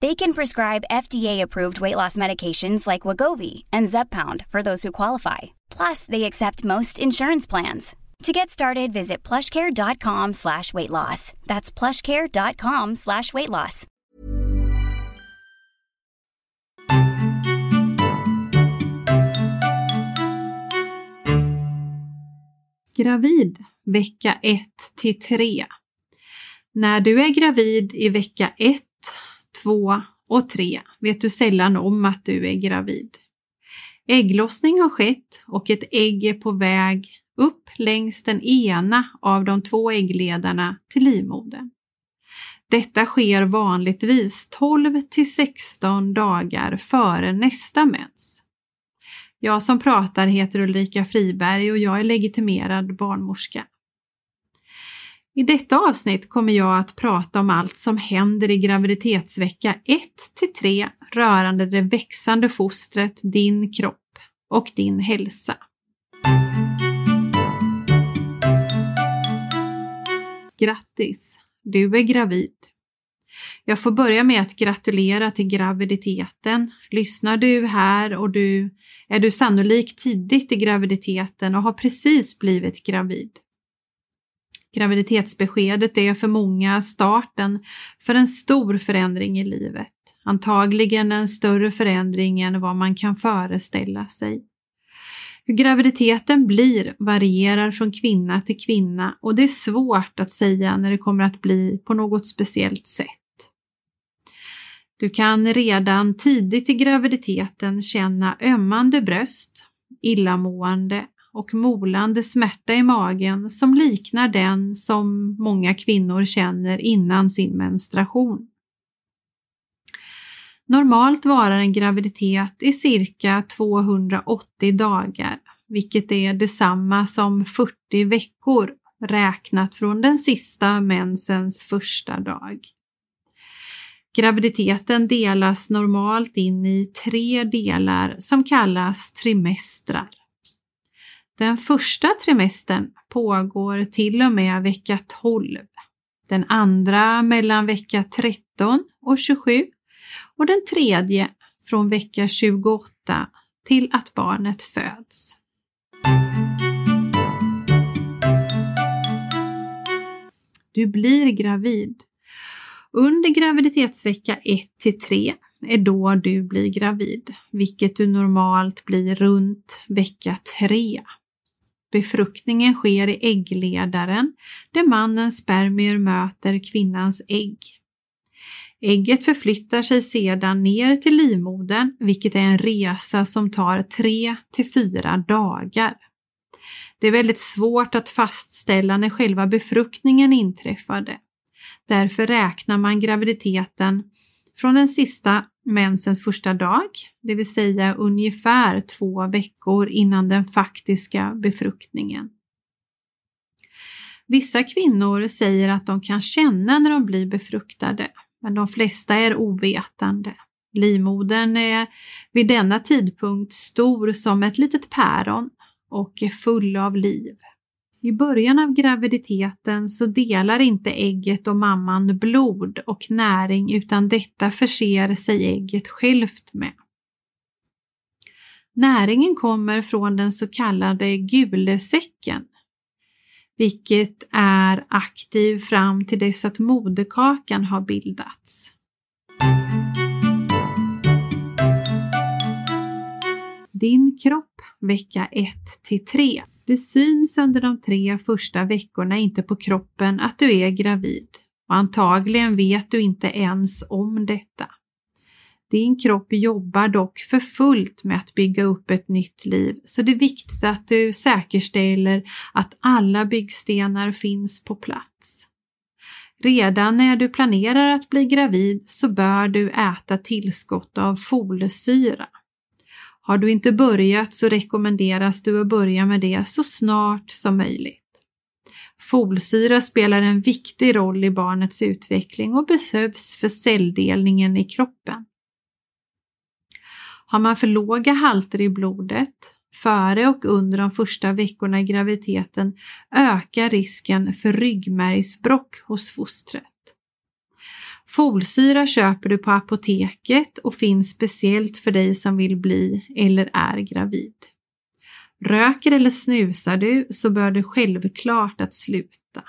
They can prescribe FDA-approved weight loss medications like Wagovi and Zepbound for those who qualify. Plus, they accept most insurance plans. To get started, visit plushcare.com slash weight loss. That's plushcare.com slash weight loss. Gravid vecka 1 till 3. När du är gravid i vecka 1, 2 och 3 vet du sällan om att du är gravid. Ägglossning har skett och ett ägg är på väg upp längs den ena av de två äggledarna till livmodern. Detta sker vanligtvis 12 till 16 dagar före nästa mens. Jag som pratar heter Ulrika Friberg och jag är legitimerad barnmorska. I detta avsnitt kommer jag att prata om allt som händer i graviditetsvecka 1 till 3 rörande det växande fostret, din kropp och din hälsa. Grattis! Du är gravid. Jag får börja med att gratulera till graviditeten. Lyssnar du här och du är du sannolikt tidigt i graviditeten och har precis blivit gravid. Graviditetsbeskedet är för många starten för en stor förändring i livet. Antagligen en större förändring än vad man kan föreställa sig. Hur graviditeten blir varierar från kvinna till kvinna och det är svårt att säga när det kommer att bli på något speciellt sätt. Du kan redan tidigt i graviditeten känna ömmande bröst, illamående och molande smärta i magen som liknar den som många kvinnor känner innan sin menstruation. Normalt varar en graviditet i cirka 280 dagar, vilket är detsamma som 40 veckor räknat från den sista mensens första dag. Graviditeten delas normalt in i tre delar som kallas trimestrar. Den första trimestern pågår till och med vecka 12, den andra mellan vecka 13 och 27 och den tredje från vecka 28 till att barnet föds. Du blir gravid. Under graviditetsvecka 1 till 3 är då du blir gravid, vilket du normalt blir runt vecka 3. Befruktningen sker i äggledaren där mannens spermier möter kvinnans ägg. Ägget förflyttar sig sedan ner till livmodern, vilket är en resa som tar 3 till 4 dagar. Det är väldigt svårt att fastställa när själva befruktningen inträffade. Därför räknar man graviditeten från den sista mensens första dag, det vill säga ungefär två veckor innan den faktiska befruktningen. Vissa kvinnor säger att de kan känna när de blir befruktade, men de flesta är ovetande. Livmodern är vid denna tidpunkt stor som ett litet päron och är full av liv. I början av graviditeten så delar inte ägget och mamman blod och näring utan detta förser sig ägget självt med. Näringen kommer från den så kallade gulesäcken, vilket är aktiv fram till dess att moderkakan har bildats. Din kropp vecka 1 till 3. Det syns under de tre första veckorna inte på kroppen att du är gravid och antagligen vet du inte ens om detta. Din kropp jobbar dock för fullt med att bygga upp ett nytt liv så det är viktigt att du säkerställer att alla byggstenar finns på plats. Redan när du planerar att bli gravid så bör du äta tillskott av folsyra. Har du inte börjat så rekommenderas du att börja med det så snart som möjligt. Folsyra spelar en viktig roll i barnets utveckling och behövs för celldelningen i kroppen. Har man för låga halter i blodet före och under de första veckorna i graviditeten ökar risken för ryggmärgsbrock hos fostret. Folsyra köper du på apoteket och finns speciellt för dig som vill bli eller är gravid. Röker eller snusar du så bör du självklart att sluta.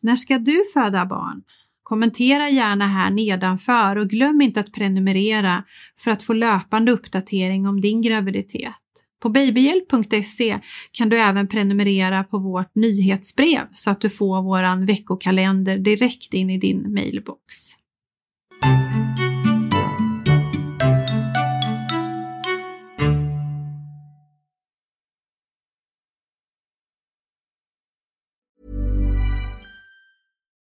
När ska du föda barn? Kommentera gärna här nedanför och glöm inte att prenumerera för att få löpande uppdatering om din graviditet. På babyhjälp.se kan du även prenumerera på vårt nyhetsbrev så att du får vår veckokalender direkt in i din mailbox.